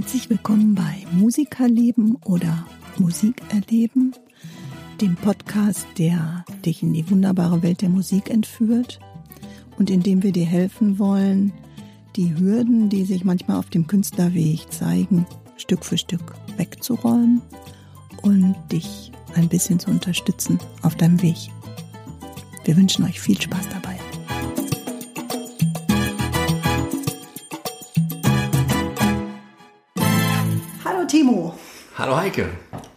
Herzlich willkommen bei Musikerleben oder Musikerleben, dem Podcast, der dich in die wunderbare Welt der Musik entführt und in dem wir dir helfen wollen, die Hürden, die sich manchmal auf dem Künstlerweg zeigen, Stück für Stück wegzuräumen und dich ein bisschen zu unterstützen auf deinem Weg. Wir wünschen euch viel Spaß dabei. Timo. Hallo Heike.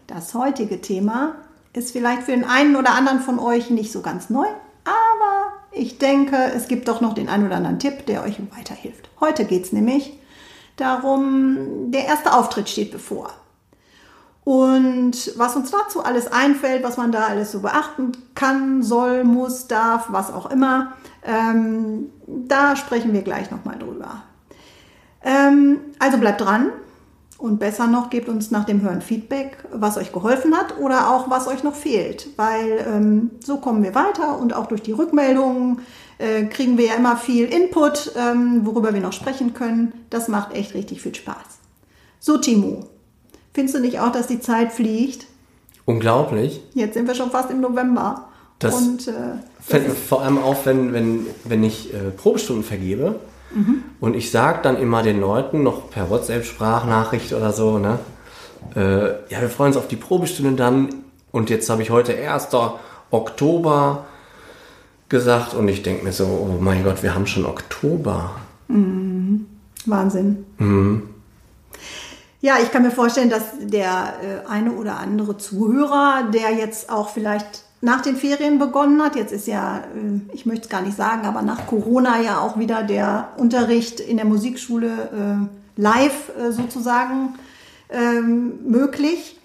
Das heutige Thema ist vielleicht für den einen oder anderen von euch nicht so ganz neu, aber ich denke, es gibt doch noch den einen oder anderen Tipp, der euch weiterhilft. Heute geht es nämlich darum, der erste Auftritt steht bevor. Und was uns dazu alles einfällt, was man da alles so beachten kann, soll, muss, darf, was auch immer, ähm, da sprechen wir gleich nochmal drüber. Ähm, also bleibt dran und besser noch, gebt uns nach dem Hören Feedback, was euch geholfen hat oder auch was euch noch fehlt, weil ähm, so kommen wir weiter und auch durch die Rückmeldungen äh, kriegen wir ja immer viel Input, ähm, worüber wir noch sprechen können. Das macht echt richtig viel Spaß. So, Timo, Findest du nicht auch, dass die Zeit fliegt? Unglaublich. Jetzt sind wir schon fast im November. Das und, äh, vor allem auch, wenn, wenn, wenn ich äh, Probestunden vergebe mhm. und ich sage dann immer den Leuten noch per WhatsApp-Sprachnachricht oder so, ne? Äh, ja, wir freuen uns auf die Probestunde dann und jetzt habe ich heute 1. Oktober gesagt und ich denke mir so, oh mein Gott, wir haben schon Oktober. Mhm. Wahnsinn. Mhm. Ja, ich kann mir vorstellen, dass der äh, eine oder andere Zuhörer, der jetzt auch vielleicht nach den Ferien begonnen hat, jetzt ist ja, äh, ich möchte es gar nicht sagen, aber nach Corona ja auch wieder der Unterricht in der Musikschule äh, live äh, sozusagen ähm, möglich.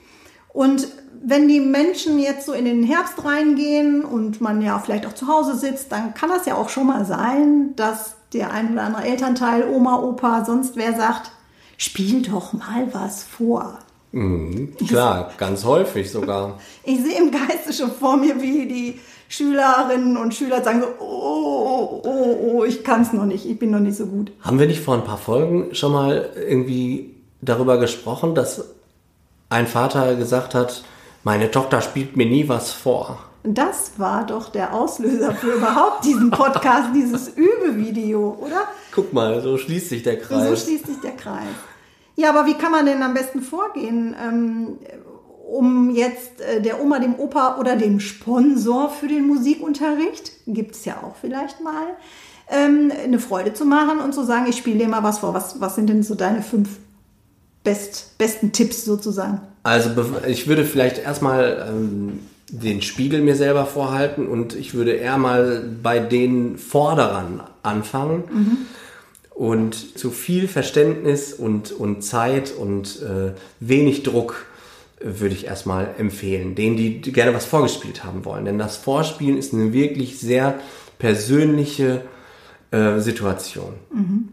Und wenn die Menschen jetzt so in den Herbst reingehen und man ja vielleicht auch zu Hause sitzt, dann kann das ja auch schon mal sein, dass der ein oder andere Elternteil, Oma, Opa, sonst wer sagt, spiel doch mal was vor. Mhm, klar, ganz häufig sogar. Ich sehe im Geiste schon vor mir, wie die Schülerinnen und Schüler sagen so, oh, oh, oh, oh ich kann es noch nicht, ich bin noch nicht so gut. Haben wir nicht vor ein paar Folgen schon mal irgendwie darüber gesprochen, dass ein Vater gesagt hat, meine Tochter spielt mir nie was vor? Das war doch der Auslöser für überhaupt diesen Podcast, dieses Übevideo, oder? Guck mal, so schließt sich der Kreis. So schließt sich der Kreis. Ja, aber wie kann man denn am besten vorgehen, ähm, um jetzt äh, der Oma, dem Opa oder dem Sponsor für den Musikunterricht, gibt es ja auch vielleicht mal, ähm, eine Freude zu machen und zu sagen, ich spiele dir mal was vor. Was, was sind denn so deine fünf best, besten Tipps sozusagen? Also ich würde vielleicht erstmal ähm, den Spiegel mir selber vorhalten und ich würde eher mal bei den Vorderern anfangen. Mhm und zu viel Verständnis und, und Zeit und äh, wenig Druck äh, würde ich erstmal empfehlen. Denen, die gerne was vorgespielt haben wollen. Denn das Vorspielen ist eine wirklich sehr persönliche äh, Situation. Mhm.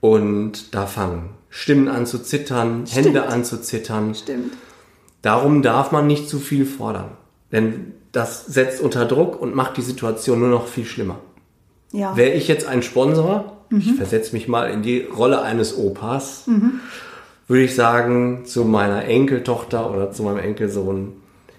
Und da fangen Stimmen an zu zittern, Stimmt. Hände an zu zittern. Stimmt. Darum darf man nicht zu viel fordern. Denn das setzt unter Druck und macht die Situation nur noch viel schlimmer. Ja. Wäre ich jetzt ein Sponsor, mhm. ich versetze mich mal in die Rolle eines Opas, mhm. würde ich sagen zu meiner Enkeltochter oder zu meinem Enkelsohn,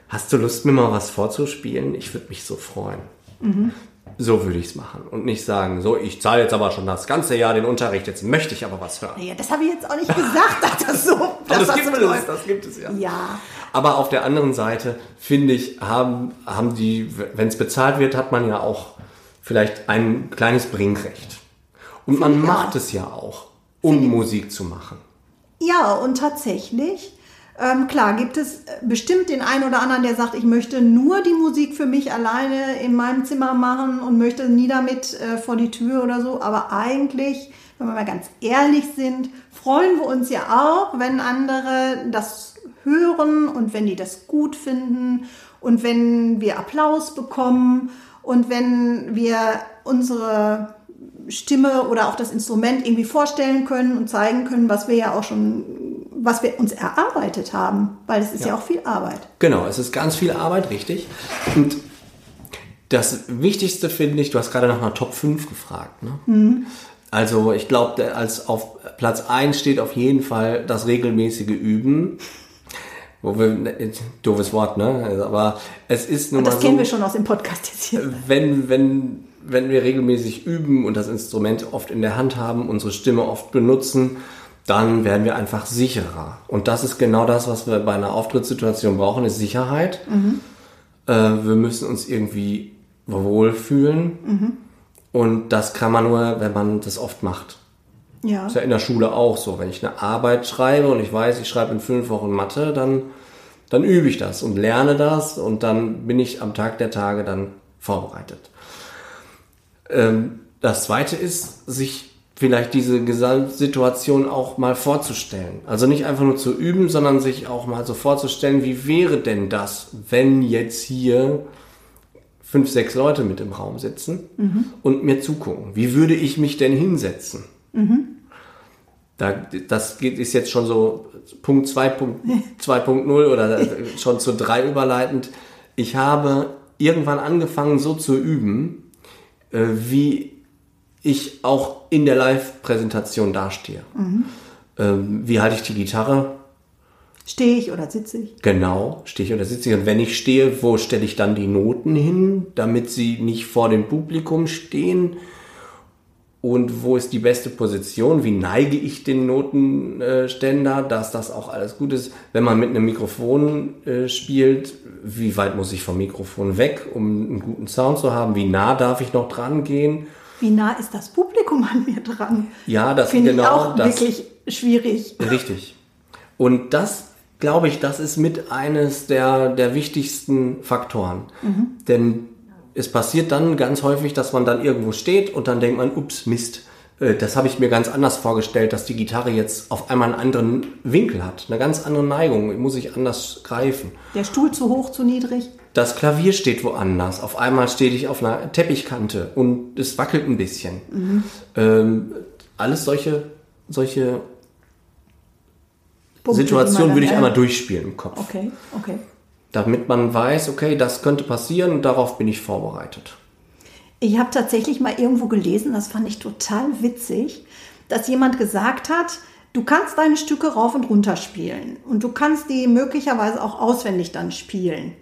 hast du Lust, mir mal was vorzuspielen? Ich würde mich so freuen. Mhm. So würde ich es machen und nicht sagen, so, ich zahle jetzt aber schon das ganze Jahr den Unterricht, jetzt möchte ich aber was hören. Ja, das habe ich jetzt auch nicht gesagt, dass das so dass das, das gibt so es, das gibt es ja. Ja. Aber auf der anderen Seite, finde ich, haben, haben die, wenn es bezahlt wird, hat man ja auch vielleicht ein kleines Bringrecht. Und man ja. macht es ja auch, um Find Musik zu machen. Ja, und tatsächlich, ähm, klar, gibt es äh, bestimmt den einen oder anderen, der sagt, ich möchte nur die Musik für mich alleine in meinem Zimmer machen und möchte nie damit äh, vor die Tür oder so. Aber eigentlich, wenn wir mal ganz ehrlich sind, freuen wir uns ja auch, wenn andere das hören und wenn die das gut finden und wenn wir Applaus bekommen und wenn wir unsere Stimme oder auch das Instrument irgendwie vorstellen können und zeigen können, was wir ja auch schon, was wir uns erarbeitet haben, weil es ist ja, ja auch viel Arbeit. Genau, es ist ganz viel Arbeit, richtig. Und das Wichtigste finde ich, du hast gerade nach einer Top 5 gefragt. Ne? Mhm. Also ich glaube, als auf Platz 1 steht auf jeden Fall das regelmäßige Üben. Wo wir, doofes Wort, ne? Aber es ist nun Und mal das so, kennen wir schon aus dem Podcast jetzt hier. wenn, wenn, wenn wir regelmäßig üben und das Instrument oft in der Hand haben, unsere Stimme oft benutzen, dann werden wir einfach sicherer. Und das ist genau das, was wir bei einer Auftrittssituation brauchen, ist Sicherheit. Äh, wir müssen uns irgendwie wohlfühlen. Und das kann man nur, wenn man das oft macht. Ja. Ist ja in der Schule auch so. Wenn ich eine Arbeit schreibe und ich weiß, ich schreibe in fünf Wochen Mathe, dann, dann übe ich das und lerne das und dann bin ich am Tag der Tage dann vorbereitet. Ähm, das zweite ist, sich vielleicht diese Gesamtsituation auch mal vorzustellen. Also nicht einfach nur zu üben, sondern sich auch mal so vorzustellen, wie wäre denn das, wenn jetzt hier fünf, sechs Leute mit im Raum sitzen und mir zugucken. Wie würde ich mich denn hinsetzen? Da, das geht, ist jetzt schon so Punkt 2.0 oder schon zu 3 überleitend. Ich habe irgendwann angefangen, so zu üben, wie ich auch in der Live-Präsentation dastehe. Ähm, wie halte ich die Gitarre? Stehe ich oder sitze ich? Genau, stehe ich oder sitze ich. Und wenn ich stehe, wo stelle ich dann die Noten hin, damit sie nicht vor dem Publikum stehen? Und wo ist die beste Position? Wie neige ich den Notenständer, dass das auch alles gut ist? Wenn man mit einem Mikrofon äh, spielt, wie weit muss ich vom Mikrofon weg, um einen guten Sound zu haben? Wie nah darf ich noch dran gehen? Wie nah ist das Publikum an mir dran? Ja, das Finde genau ich auch das. wirklich schwierig. Richtig. Und das, glaube ich, das ist mit eines der, der wichtigsten Faktoren. Denn es passiert dann ganz häufig, dass man dann irgendwo steht und dann denkt man, ups, Mist, äh, das habe ich mir ganz anders vorgestellt, dass die Gitarre jetzt auf einmal einen anderen Winkel hat, eine ganz andere Neigung, muss ich anders greifen. Der Stuhl zu hoch, zu niedrig? Das Klavier steht woanders. Auf einmal stehe ich auf einer Teppichkante und es wackelt ein bisschen. Ähm, alles solche, solche Punkte, Situationen würde ich einmal durchspielen im Kopf. Okay, okay. Damit man weiß, okay, das könnte passieren darauf bin ich vorbereitet. Ich habe tatsächlich mal irgendwo gelesen, das fand ich total witzig, dass jemand gesagt hat, du kannst deine Stücke rauf und runter spielen und du kannst die möglicherweise auch auswendig dann spielen.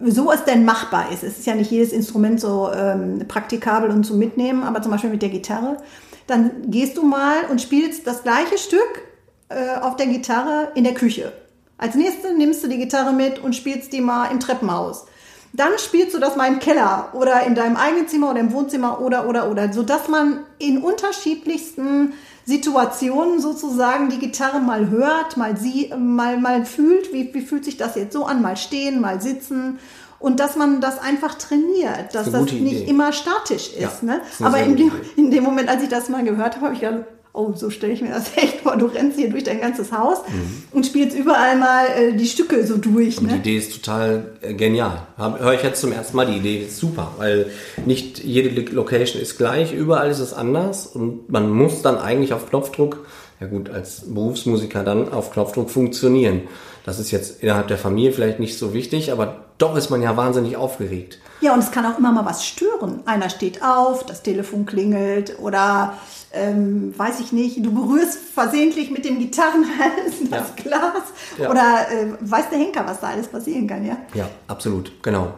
So es denn machbar ist. Es ist ja nicht jedes Instrument so ähm, praktikabel und zu mitnehmen, aber zum Beispiel mit der Gitarre. Dann gehst du mal und spielst das gleiche Stück äh, auf der Gitarre in der Küche. Als nächstes nimmst du die Gitarre mit und spielst die mal im Treppenhaus. Dann spielst du das mal im Keller oder in deinem eigenen Zimmer oder im Wohnzimmer oder, oder, oder, sodass man in unterschiedlichsten Situationen sozusagen die Gitarre mal hört, mal sie, mal, mal fühlt, wie, wie fühlt sich das jetzt so an, mal stehen, mal sitzen und dass man das einfach trainiert, dass das nicht Idee. immer statisch ist. Ja, ne? ist Aber in dem, in dem Moment, als ich das mal gehört habe, habe ich gedacht, oh, so stelle ich mir das echt vor. Du rennst hier durch dein ganzes Haus und spielst überall mal äh, die Stücke so durch. Und die Ne? Idee ist total äh, genial. Höre ich jetzt zum ersten Mal, die Idee ist super, weil nicht jede Lo- Location ist gleich, überall ist es anders und man muss dann eigentlich auf Knopfdruck, ja gut, als Berufsmusiker dann auf Knopfdruck funktionieren. Das ist jetzt innerhalb der Familie vielleicht nicht so wichtig, aber doch ist man ja wahnsinnig aufgeregt. Ja, und es kann auch immer mal was stören. Einer steht auf, das Telefon klingelt oder ähm, weiß ich nicht, du berührst versehentlich mit dem Gitarrenhals das Ja. Glas Ja. oder äh, weiß der Henker, was da alles passieren kann, ja? Ja, absolut, genau.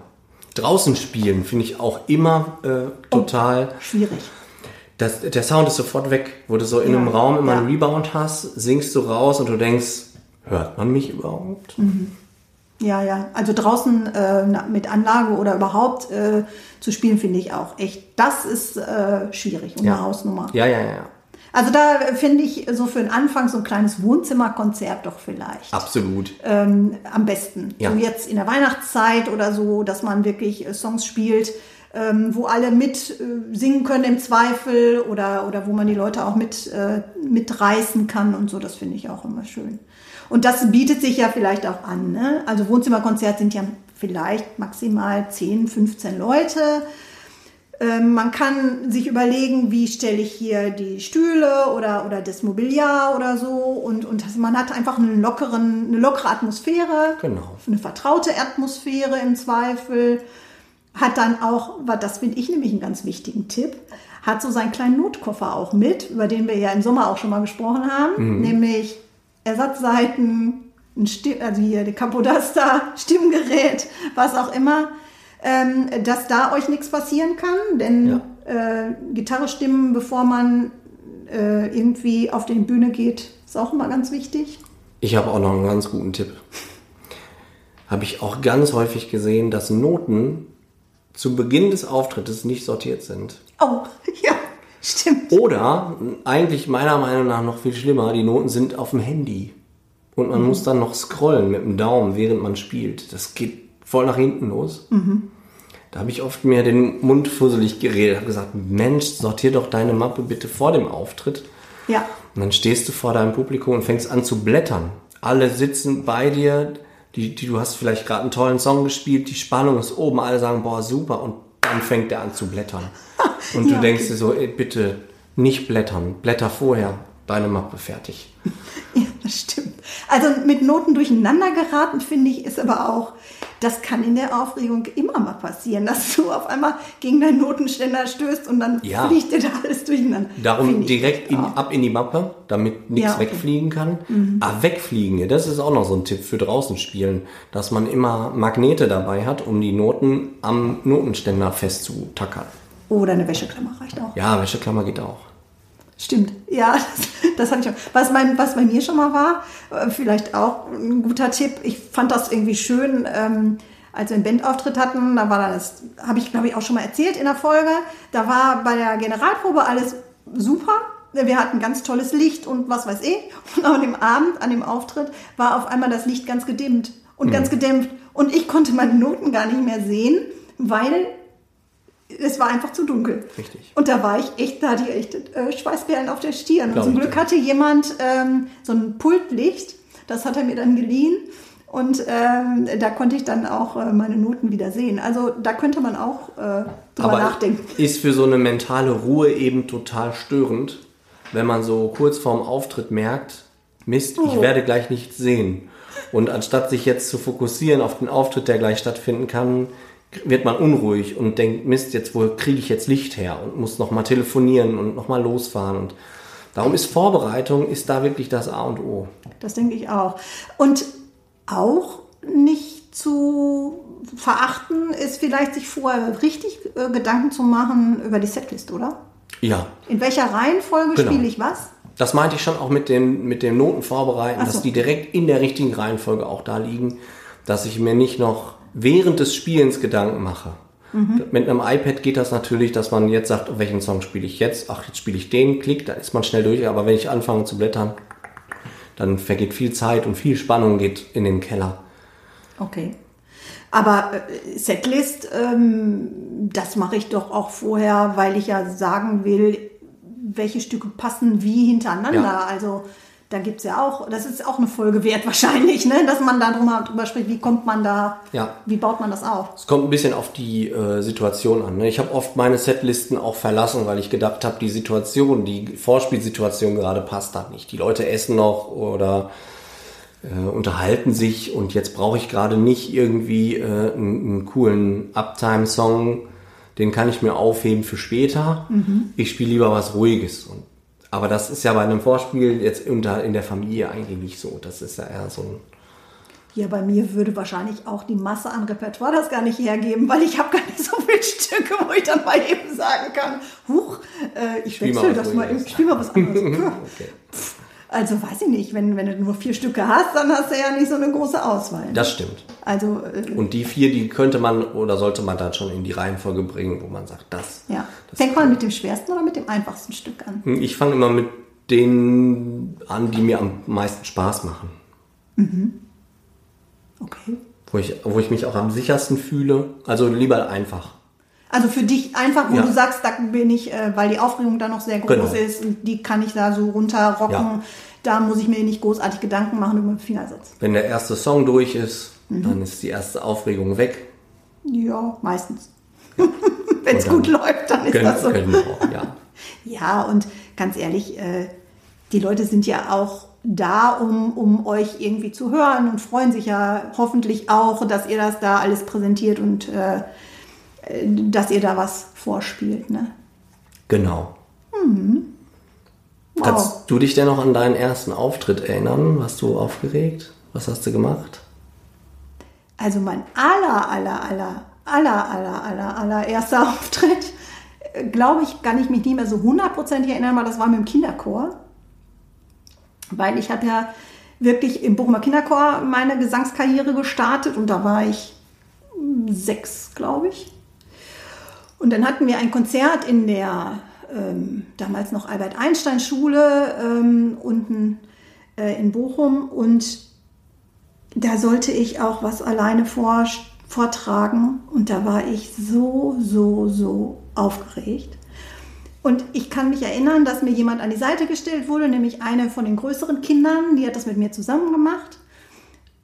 Draußen spielen finde ich auch immer äh, total. Schwierig. Das, der Sound ist sofort weg, wo du so in Ja, einem Raum immer einen Rebound hast, singst du raus und du denkst, hört man mich überhaupt? Ja, ja. Also draußen äh, mit Anlage oder überhaupt äh, zu spielen, finde ich auch echt. Das ist äh, schwierig und eine Hausnummer. Ja, ja, ja. Also da äh, finde ich so für den Anfang so ein kleines Wohnzimmerkonzert doch vielleicht. Absolut. ähm, am besten. Ja. So jetzt in der Weihnachtszeit oder so, dass man wirklich äh, Songs spielt, ähm, wo alle mit äh, singen können im Zweifel oder, oder wo man die Leute auch mit äh, mitreißen kann und so. Das finde ich auch immer schön. Und das bietet sich ja vielleicht auch an. Ne? Also Wohnzimmerkonzert sind ja vielleicht maximal 10, 15 Leute. Ähm, man kann sich überlegen, wie stelle ich hier die Stühle oder, oder das Mobiliar oder so. Und, und man hat einfach einen lockeren, eine lockere Atmosphäre, Genau. eine vertraute Atmosphäre im Zweifel. hat dann auch, das finde ich nämlich einen ganz wichtigen Tipp, hat so seinen kleinen Notkoffer auch mit, über den wir ja im Sommer auch schon mal gesprochen haben, nämlich Ersatzseiten, ein Stimm, also hier der Capodaster, Stimmgerät, was auch immer, ähm, dass da euch nichts passieren kann, denn äh, Gitarre stimmen, bevor man äh, irgendwie auf die Bühne geht, ist auch immer ganz wichtig. Ich habe auch noch einen ganz guten Tipp. Habe ich auch ganz häufig gesehen, dass Noten zu Beginn des Auftrittes nicht sortiert sind. Oh, ja, stimmt. Oder eigentlich meiner Meinung nach noch viel schlimmer, die Noten sind auf dem Handy. Und man muss dann noch scrollen mit dem Daumen, während man spielt. Das geht voll nach hinten los. Da habe ich oft mir den Mund fusselig geredet, habe gesagt, Mensch, sortier doch deine Mappe bitte vor dem Auftritt. Ja, Und dann stehst du vor deinem Publikum und fängst an zu blättern. Alle sitzen bei dir, die, die, du hast vielleicht gerade einen tollen Song gespielt, die Spannung ist oben, alle sagen, boah, super, und dann fängt er an zu blättern. Und du Ja, denkst dir so, ey, bitte nicht blättern, blätter vorher, deine Mappe fertig. Ja, das stimmt. Also mit Noten durcheinander geraten, finde ich, ist aber auch, das kann in der Aufregung immer mal passieren, dass du auf einmal gegen deinen Notenständer stößt und dann Ja. fliegt dir da alles durcheinander. Darum direkt in, ab in die Mappe, damit nichts Ja, okay. Mhm. wegfliegen kann. Ah, wegfliegen, ja, das ist auch noch so ein Tipp für draußen spielen, dass man immer Magnete dabei hat, um die Noten am Notenständer festzutackern. Oder eine Wäscheklammer reicht auch. Ja, Wäscheklammer geht auch. Stimmt, ja, das, das hatte ich schon. Was, mein, was bei mir schon mal war, äh, vielleicht auch ein guter Tipp, ich fand das irgendwie schön, ähm, als wir einen Bandauftritt hatten, da war das, habe ich glaube ich auch schon mal erzählt in der Folge, da war bei der Generalprobe alles super. Wir hatten ganz tolles Licht und was weiß ich. Und an dem Abend, an dem Auftritt, war auf einmal das Licht ganz gedimmt und ganz gedämpft. Und ich konnte meine Noten gar nicht mehr sehen, weil es war einfach zu dunkel. Richtig. Und da war ich echt, da hatte ich echt äh, Schweißperlen auf der Stirn. Und Glaub zum ich Glück hatte jemand ähm, so ein Pultlicht, das hat er mir dann geliehen. Und ähm, da konnte ich dann auch äh, meine Noten wieder sehen. Also da könnte man auch äh, drüber Aber nachdenken. ist für so eine mentale Ruhe eben total störend, wenn man so kurz vorm Auftritt merkt, Mist, ich Oh. werde gleich nichts sehen. Und anstatt sich jetzt zu fokussieren auf den Auftritt, der gleich stattfinden kann, wird man unruhig und denkt, Mist, jetzt wo kriege ich jetzt Licht her und muss nochmal telefonieren und nochmal losfahren. Und darum ist Vorbereitung, ist da wirklich das A und O. Das denke ich auch. Und auch nicht zu verachten ist vielleicht sich vorher richtig äh, Gedanken zu machen über die Setlist, oder? Ja, In welcher Reihenfolge Genau. spiele ich was? Das meinte ich schon auch mit dem, mit dem Noten vorbereiten, so. dass die direkt in der richtigen Reihenfolge auch da liegen, dass ich mir nicht noch während des Spielens Gedanken mache. Mhm. Mit einem iPad geht das natürlich, dass man jetzt sagt, oh, welchen Song spiele ich jetzt? Ach, jetzt spiele ich den, klick, da ist man schnell durch. Aber wenn ich anfange zu blättern, dann vergeht viel Zeit und viel Spannung geht in den Keller. Okay. Aber äh, Setlist, ähm, das mache ich doch auch vorher, weil ich ja sagen will, welche Stücke passen wie hintereinander. Ja. Also da gibt es ja auch, das ist auch eine Folge wert wahrscheinlich, ne? dass man da drüber, drüber spricht, wie kommt man da, Ja. wie baut man das auf? Es kommt ein bisschen auf die äh, Situation an. Ne? Ich habe oft meine Setlisten auch verlassen, weil ich gedacht habe, die Situation, die Vorspielsituation gerade passt da nicht. Die Leute essen noch oder äh, unterhalten sich und jetzt brauche ich gerade nicht irgendwie äh, einen, einen coolen Uptime-Song, den kann ich mir aufheben für später. Ich spiele lieber was Ruhiges. Und, aber das ist ja bei einem Vorspiel jetzt unter, in der Familie eigentlich nicht so. Das ist ja eher so ein Ja, bei mir würde wahrscheinlich auch die Masse an Repertoire das gar nicht hergeben, weil ich habe gar nicht so viele Stücke, wo ich dann mal eben sagen kann, huch, äh, ich wechsle das mal, ich spiele mal was anderes. Okay. Also weiß ich nicht, wenn, wenn du nur vier Stücke hast, dann hast du ja nicht so eine große Auswahl. Das stimmt. also äh, Und die vier, die könnte man oder sollte man dann schon in die Reihenfolge bringen, wo man sagt, das. ja. das Fängt man mit dem schwersten oder mit dem einfachsten Stück an? Ich fange immer mit denen an, die mir am meisten Spaß machen. Okay. Wo ich, wo ich mich auch am sichersten fühle. Also lieber einfach. Also für dich einfach, wo Ja. du sagst, da bin ich, äh, weil die Aufregung da noch sehr groß Genau. ist die kann ich da so runterrocken. Ja. Da muss ich mir nicht großartig Gedanken machen über den Fingersatz. Wenn der erste Song durch ist, dann ist die erste Aufregung weg. Ja, meistens. Wenn es gut läuft, dann ist Können, das so. können wir auch, ja. Ja, und ganz ehrlich, äh, die Leute sind ja auch da, um, um euch irgendwie zu hören und freuen sich ja hoffentlich auch, dass ihr das da alles präsentiert und äh, äh, dass ihr da was vorspielt. Ne? Genau. Kannst du dich denn noch an deinen ersten Auftritt erinnern? Warst du aufgeregt? Was hast du gemacht? Also mein aller, aller, aller, aller, aller, aller, aller erster Auftritt, glaube ich, kann ich mich nicht mehr so hundertprozentig erinnern, weil das war mit dem Kinderchor. Weil ich habe ja wirklich im Bochumer Kinderchor meine Gesangskarriere gestartet und da war ich sechs, glaube ich. Und dann hatten wir ein Konzert in der ähm, damals noch Albert Einstein Schule ähm, unten äh, in Bochum und da sollte ich auch was alleine vor, vortragen und da war ich so, so, so aufgeregt. Und ich kann mich erinnern, dass mir jemand an die Seite gestellt wurde, nämlich eine von den größeren Kindern, die hat das mit mir zusammen gemacht.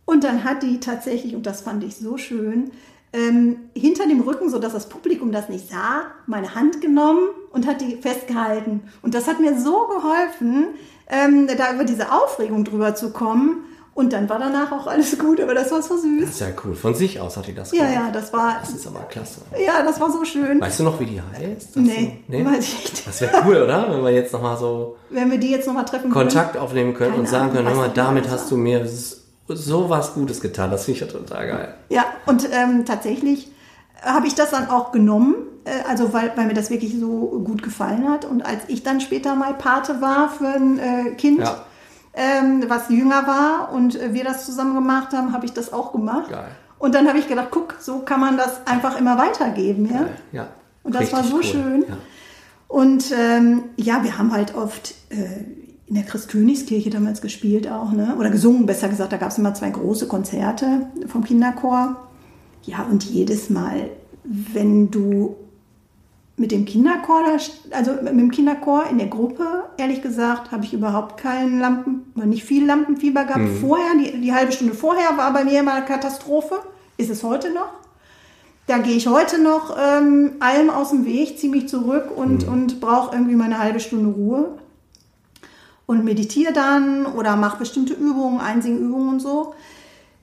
Und dann hat die tatsächlich, und das fand ich so schön, ähm, hinter dem Rücken, sodass das Publikum das nicht sah, meine Hand genommen und hat die festgehalten. Und das hat mir so geholfen, ähm, da über diese Aufregung drüber zu kommen. Und dann war danach auch alles gut, aber das war so süß. Das ist ja cool. Von sich aus hat die das Ja, gemacht. ja, das war, Das ist aber klasse. ja, das war so schön. Weißt du noch, wie die heißt? Nee, du, weiß ich nicht. Das wäre cool, oder? Wenn wir jetzt nochmal so Wenn wir die jetzt nochmal treffen Kontakt aufnehmen können Keine und sagen können, hör mal, damit hast du mir so was Gutes getan. Das finde ich ja total geil. Ja, und ähm, tatsächlich habe ich das dann auch genommen, also weil, weil mir das wirklich so gut gefallen hat. Und als ich dann später mal Pate war für ein äh, Kind, Ja. ähm, was jünger war und äh, wir das zusammen gemacht haben, habe ich das auch gemacht. Geil. Und dann habe ich gedacht, guck, so kann man das einfach immer weitergeben. Ja? Ja. Und das war Richtig so cool. schön. Ja. Und ähm, ja, wir haben halt oft äh, in der Christkönigskirche damals gespielt auch, ne? oder gesungen, besser gesagt. Da gab es immer zwei große Konzerte vom Kinderchor. Ja, und jedes Mal, wenn du mit dem Kinderchor, also mit dem Kinderchor in der Gruppe, ehrlich gesagt, habe ich überhaupt keinen Lampen, nicht viel Lampenfieber gehabt. Vorher, die, die halbe Stunde vorher war bei mir immer eine Katastrophe. Ist es heute noch? Da gehe ich heute noch ähm, allem aus dem Weg, ziehe mich zurück und, und brauche irgendwie meine halbe Stunde Ruhe. Und meditiere dann oder mache bestimmte Übungen, Einsingübungen und so.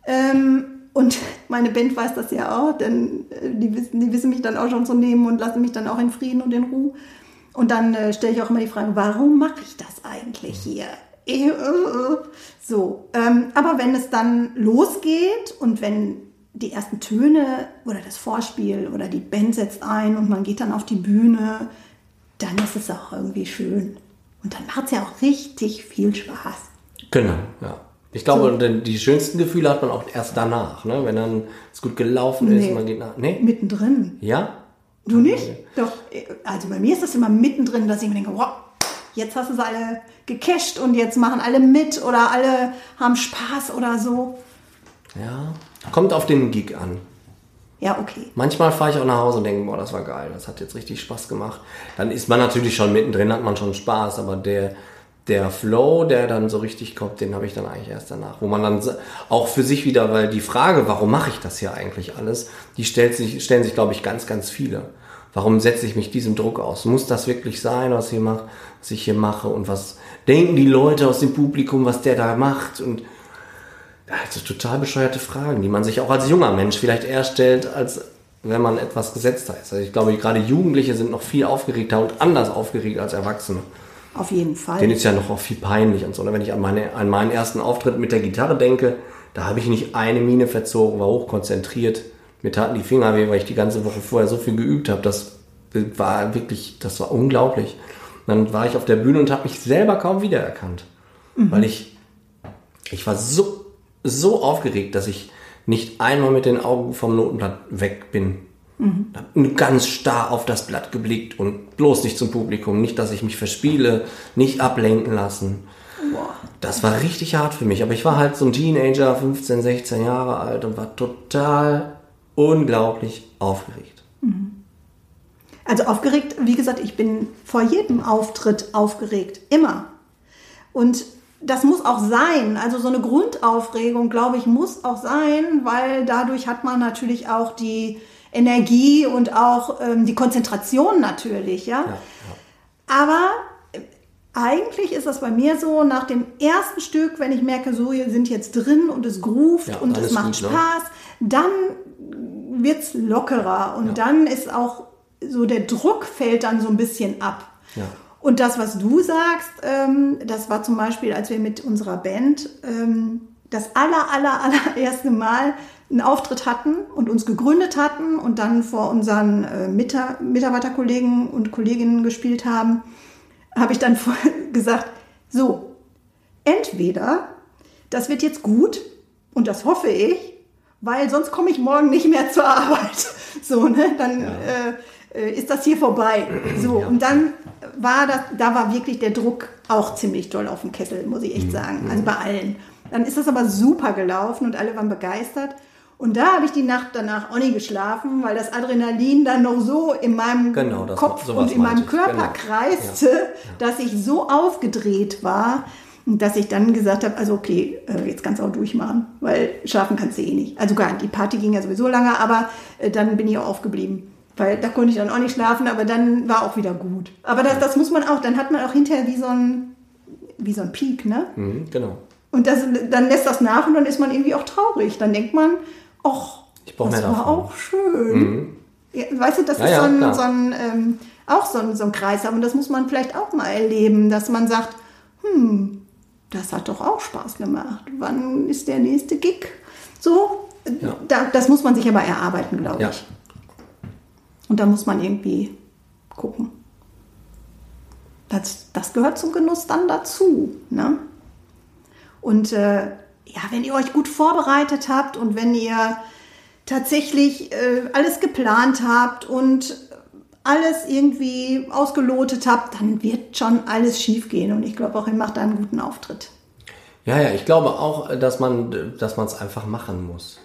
Ähm, und meine Band weiß das ja auch, denn äh, die wissen, die wissen mich dann auch schon zu nehmen und lassen mich dann auch in Frieden und in Ruhe. Und dann äh, stelle ich auch immer die Frage, warum mache ich das eigentlich hier? Äh, äh. So, ähm, aber wenn es dann losgeht und wenn die ersten Töne oder das Vorspiel oder die Band setzt ein und man geht dann auf die Bühne, dann ist es auch irgendwie schön. Und dann macht es ja auch richtig viel Spaß. Genau, ja. Ich glaube, denn die schönsten Gefühle hat man auch erst danach, ne? wenn dann es gut gelaufen ist, Nee. man geht nach. Nee? Mittendrin. Ja? Du nicht? Doch, also bei mir ist das immer mittendrin, dass ich mir denke, wow, jetzt hast du sie alle gecasht und jetzt machen alle mit oder alle haben Spaß oder so. Ja. Kommt auf den Gig an. Ja, okay. Manchmal fahre ich auch nach Hause und denke, boah, das war geil, das hat jetzt richtig Spaß gemacht. Dann ist man natürlich schon mittendrin, hat man schon Spaß, aber der, der Flow, der dann so richtig kommt, den habe ich dann eigentlich erst danach. Wo man dann auch für sich wieder, weil die Frage, warum mache ich das hier eigentlich alles, die stellt sich, stellen sich, glaube ich, ganz, ganz viele. Warum setze ich mich diesem Druck aus? Muss das wirklich sein, was, hier mach, was ich hier mache? Und was denken die Leute aus dem Publikum, was der da macht? Und also total bescheuerte Fragen, die man sich auch als junger Mensch vielleicht eher stellt, als wenn man etwas gesetzter ist. Also ich glaube, gerade Jugendliche sind noch viel aufgeregter und anders aufgeregt als Erwachsene. Auf jeden Fall. Denen ist ja noch auch viel peinlich und so. Und Wenn ich an, meine, an meinen ersten Auftritt mit der Gitarre denke, da habe ich nicht eine Miene verzogen, war hochkonzentriert. Mir taten die Finger weh, weil ich die ganze Woche vorher so viel geübt habe. Das war wirklich, das war unglaublich. Dann war ich auf der Bühne und habe mich selber kaum wiedererkannt. Weil ich, ich war so, so aufgeregt, dass ich nicht einmal mit den Augen vom Notenblatt weg bin. Nur ganz starr auf das Blatt geblickt und bloß nicht zum Publikum. Nicht, dass ich mich verspiele, nicht ablenken lassen. Das war richtig hart für mich. Aber ich war halt so ein Teenager, 15, 16 Jahre alt und war total unglaublich aufgeregt. Also aufgeregt, wie gesagt, ich bin vor jedem Auftritt aufgeregt. Immer. Und das muss auch sein. Also so eine Grundaufregung, glaube ich, muss auch sein, weil dadurch hat man natürlich auch die Energie und auch ähm, die Konzentration natürlich, ja. Aber äh, eigentlich ist das bei mir so, nach dem ersten Stück, wenn ich merke, so, wir sind jetzt drin und es groovt Ja, und es macht gut, ne? Spaß, dann dann wird's lockerer und Ja. dann ist auch so der Druck fällt dann so ein bisschen ab. Ja. Und das, was du sagst, ähm, das war zum Beispiel, als wir mit unserer Band ähm, das aller, aller, allererste Mal einen Auftritt hatten und uns gegründet hatten und dann vor unseren äh, Mita Mitarbeiterkollegen und Kolleginnen gespielt haben, habe ich dann gesagt, so, entweder das wird jetzt gut und das hoffe ich, weil sonst komme ich morgen nicht mehr zur Arbeit. So, ne? Dann äh, äh, ist das hier vorbei. So, und dann war das, da war wirklich der Druck auch ziemlich doll auf dem Kessel, muss ich echt sagen. Also bei allen. Dann ist das aber super gelaufen und alle waren begeistert. Und da habe ich die Nacht danach auch nicht geschlafen, weil das Adrenalin dann noch so in meinem Genau, Kopf und in meinem Körper genau. kreiste, dass ich so aufgedreht war, dass ich dann gesagt habe, also okay, äh, jetzt kannst du auch durchmachen, weil schlafen kannst du eh nicht. Also gar nicht. Die Party ging ja sowieso lange, aber äh, dann bin ich auch aufgeblieben. Weil da konnte ich dann auch nicht schlafen, aber dann war auch wieder gut. Aber das, das muss man auch, dann hat man auch hinterher wie so ein, wie so ein Peak, ne? Mhm, genau. Und das, dann lässt das nach und dann ist man irgendwie auch traurig. Dann denkt man, ach, das war auch schön. Ja, weißt du, das Ja, ist ja, so ein, so ein ähm, auch so ein, so ein Kreis. Und das muss man vielleicht auch mal erleben, dass man sagt, hm, das hat doch auch Spaß gemacht. Wann ist der nächste Gig? So, da, das muss man sich aber erarbeiten, glaube Ja. ich. Und da muss man irgendwie gucken. Das, das gehört zum Genuss dann dazu. Ne? Und äh, ja, wenn ihr euch gut vorbereitet habt und wenn ihr tatsächlich äh, alles geplant habt und alles irgendwie ausgelotet habt, dann wird schon alles schief gehen. Und ich glaube auch, ihr macht da einen guten Auftritt. Ja, ja, ich glaube auch, dass man es einfach machen muss.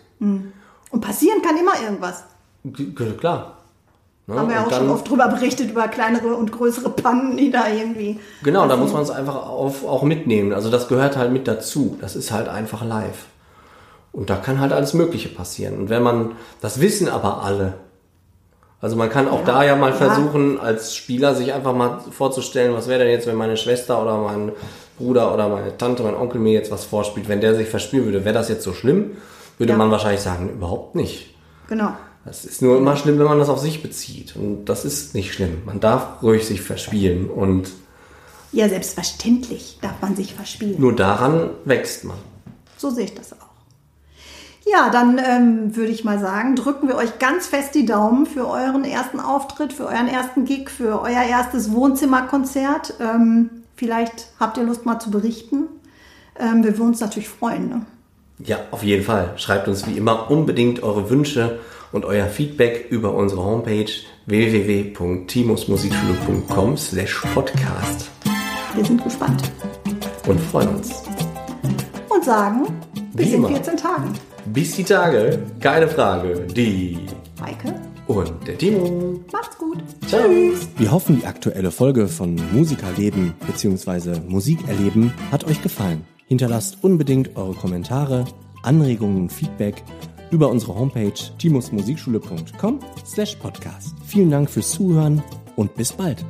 Und passieren kann immer irgendwas. Klar. Ne? Haben wir Und auch dann- schon oft drüber berichtet, über kleinere und größere Pannen, die da irgendwie. Genau, da muss man es einfach auf, auch mitnehmen. Also das gehört halt mit dazu. Das ist halt einfach live. Und da kann halt alles Mögliche passieren. Und wenn man, das wissen aber alle. Also man kann auch da ja mal ja. versuchen, als Spieler sich einfach mal vorzustellen, was wäre denn jetzt, wenn meine Schwester oder mein Bruder oder meine Tante, mein Onkel mir jetzt was vorspielt, wenn der sich verspielen würde, wäre das jetzt so schlimm? Würde Ja. man wahrscheinlich sagen, überhaupt nicht. Genau. Das ist nur immer schlimm, wenn man das auf sich bezieht. Und das ist nicht schlimm. Man darf ruhig sich verspielen und Ja, selbstverständlich darf man sich verspielen. nur daran wächst man. So sehe ich das auch. Ja, dann ähm, würde ich mal sagen, drücken wir euch ganz fest die Daumen für euren ersten Auftritt, für euren ersten Gig, für euer erstes Wohnzimmerkonzert. Ähm, vielleicht habt ihr Lust mal zu berichten. Ähm, wir würden uns natürlich freuen. Ne? Ja, auf jeden Fall. Schreibt uns wie immer unbedingt eure Wünsche und euer Feedback über unsere Homepage www.timusmusikschule.com slash podcast Wir sind gespannt und freuen uns. und sagen bis Wie in immer. 14 Tagen. Bis die Tage, keine Frage, die Heike, und der Timo. macht's gut. Ciao. Wir hoffen, die aktuelle Folge von Musikerleben bzw. Musikerleben hat euch gefallen. Hinterlasst unbedingt eure Kommentare, Anregungen und Feedback über unsere Homepage timusmusikschule.com slash podcast. Vielen Dank fürs Zuhören und bis bald.